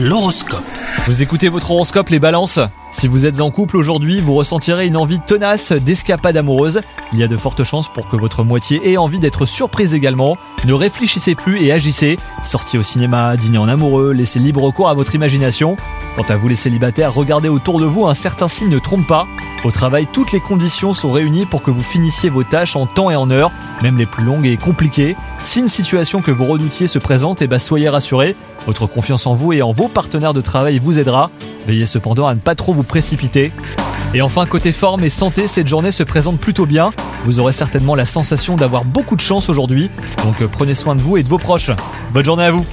L'horoscope. Vous écoutez votre horoscope les balances Si vous êtes en couple aujourd'hui, vous ressentirez une envie tenace d'escapade amoureuse. Il y a de fortes chances pour que votre moitié ait envie d'être surprise également. Ne réfléchissez plus et agissez. Sortez au cinéma, dînez en amoureux, laissez libre cours à votre imagination. Quant à vous les célibataires, regardez autour de vous, un certain signe ne trompe pas. Au travail, toutes les conditions sont réunies pour que vous finissiez vos tâches en temps et en heure, même les plus longues et compliquées. Si une situation que vous redoutiez se présente, eh ben soyez rassurés, votre confiance en vous et en vos partenaires de travail vous aidera. Veillez cependant à ne pas trop vous précipiter. Et enfin, côté forme et santé, cette journée se présente plutôt bien. Vous aurez certainement la sensation d'avoir beaucoup de chance aujourd'hui, donc prenez soin de vous et de vos proches. Bonne journée à vous